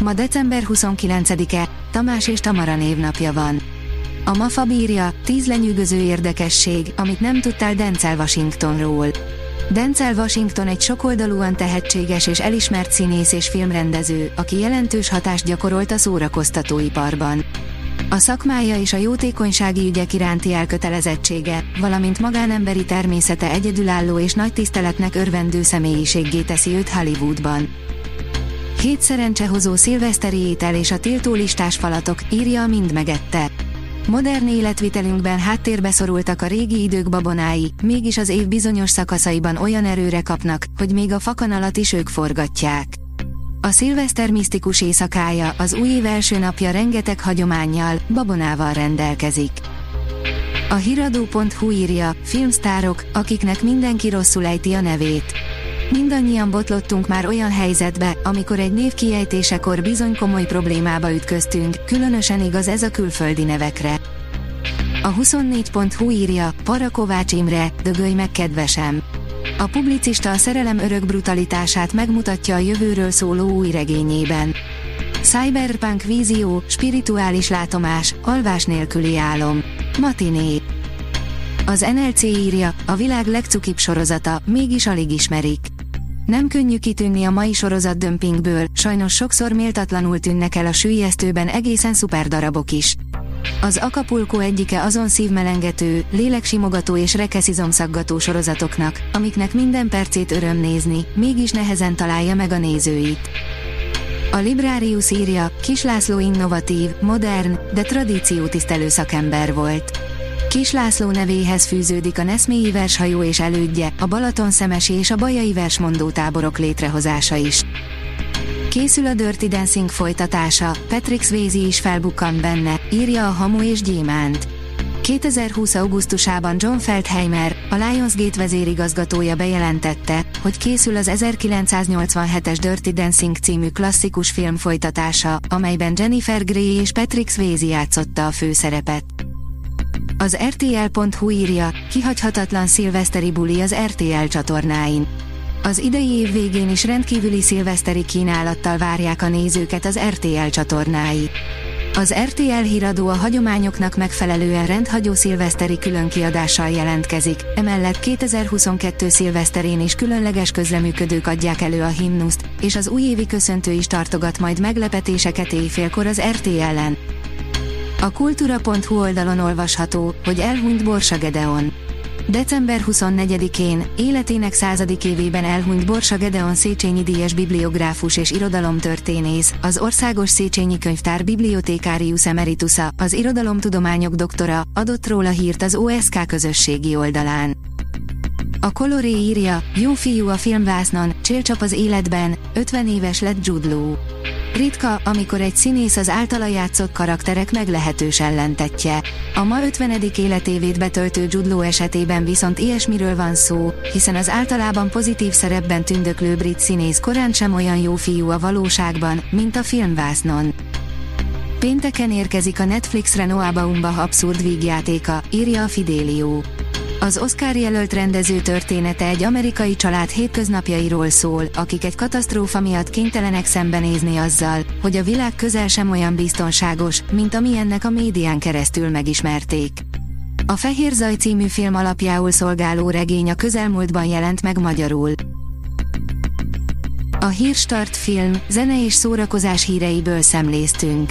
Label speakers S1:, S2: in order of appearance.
S1: Ma december 29-e, Tamás és Tamara névnapja van. A MAFA bírja, 10 lenyűgöző érdekesség, amit nem tudtál Denzel Washingtonról. Denzel Washington egy sokoldalúan tehetséges és elismert színész és filmrendező, aki jelentős hatást gyakorolt a szórakoztatóiparban. A szakmája és a jótékonysági ügyek iránti elkötelezettsége, valamint magánemberi természete egyedülálló és nagy tiszteletnek örvendő személyiséggé teszi őt Hollywoodban. Hét szerencsehozó szilveszteri étel és a tiltó listás falatok, írja a Mind megette. Modern életvitelünkben háttérbe szorultak a régi idők babonái, mégis az év bizonyos szakaszaiban olyan erőre kapnak, hogy még a fakanalat is ők forgatják. A szilveszter misztikus éjszakája, az új év első napja rengeteg hagyományjal, babonával rendelkezik. A hiradó.hu írja, filmsztárok, akiknek mindenki rosszul ejti a nevét. Mindannyian botlottunk már olyan helyzetbe, amikor egy név kiejtésekor bizony komoly problémába ütköztünk, különösen igaz ez a külföldi nevekre. A 24.hu írja, Parakovács Imre, dögölj meg kedvesem. A publicista a szerelem örök brutalitását megmutatja a jövőről szóló új regényében. Cyberpunk vízió, spirituális látomás, alvás nélküli álom. Matiné. Az NLC írja, a világ legcukibb sorozata, mégis alig ismerik. Nem könnyű kitűnni a mai sorozat dömpingből, sajnos sokszor méltatlanul tűnnek el a sűjesztőben egészen szuper darabok is. Az Acapulco egyike azon szívmelengető, léleksimogató és rekeszizomszaggató sorozatoknak, amiknek minden percét öröm nézni, mégis nehezen találja meg a nézőit. A Librarius írja, Kislászló innovatív, modern, de tradíciótisztelő szakember volt. Kis László nevéhez fűződik a Neszmélyi vershajó és elődje, a Balaton szemesi és a Bajai versmondó táborok létrehozása is. Készül a Dirty Dancing folytatása, Patrick Swayze is felbukkan benne, írja a Hamu és Gyémánt. 2020. augusztusában John Feldheimer, a Lionsgate vezérigazgatója bejelentette, hogy készül az 1987-es Dirty Dancing című klasszikus film folytatása, amelyben Jennifer Grey és Patrick Swayze játszotta a főszerepet. Az RTL.hu írja, kihagyhatatlan szilveszteri buli az RTL csatornáin. Az idei év végén is rendkívüli szilveszteri kínálattal várják a nézőket az RTL csatornái. Az RTL híradó a hagyományoknak megfelelően rendhagyó szilveszteri különkiadással jelentkezik, emellett 2022 szilveszterén is különleges közleműködők adják elő a himnuszt, és az újévi köszöntő is tartogat majd meglepetéseket éjfélkor az RTL-en. A kultúra.hu oldalon olvasható, hogy elhunyt Borsa Gedeon. December 24-én, életének századik évében elhunyt Borsa Gedeon Széchenyi díjas bibliográfus és irodalomtörténész, az Országos Széchenyi Könyvtár bibliotekárius emeritusa, az irodalomtudományok doktora, adott róla hírt az OSK közösségi oldalán. A Coloré írja, jó fiú a filmvásznon, csélcsap az életben, 50 éves lett Jude Law. Ritka, amikor egy színész az általa játszott karakterek meglehetős ellentetje. A ma 50. életévét betöltő Jude Law esetében viszont ilyesmiről van szó, hiszen az általában pozitív szerepben tündöklő brit színész korán sem olyan jó fiú a valóságban, mint a filmvásznon. Pénteken érkezik a Netflixre Noah Baumbach abszurd vígjátéka, írja a Fidelio. Az Oscar jelölt rendező története egy amerikai család hétköznapjairól szól, akik egy katasztrófa miatt kénytelenek szembenézni azzal, hogy a világ közel sem olyan biztonságos, mint amilyennek a médián keresztül megismerték. A Fehér Zaj című film alapjául szolgáló regény a közelmúltban jelent meg magyarul. A Hírstart film, zene és szórakozás híreiből szemléztünk.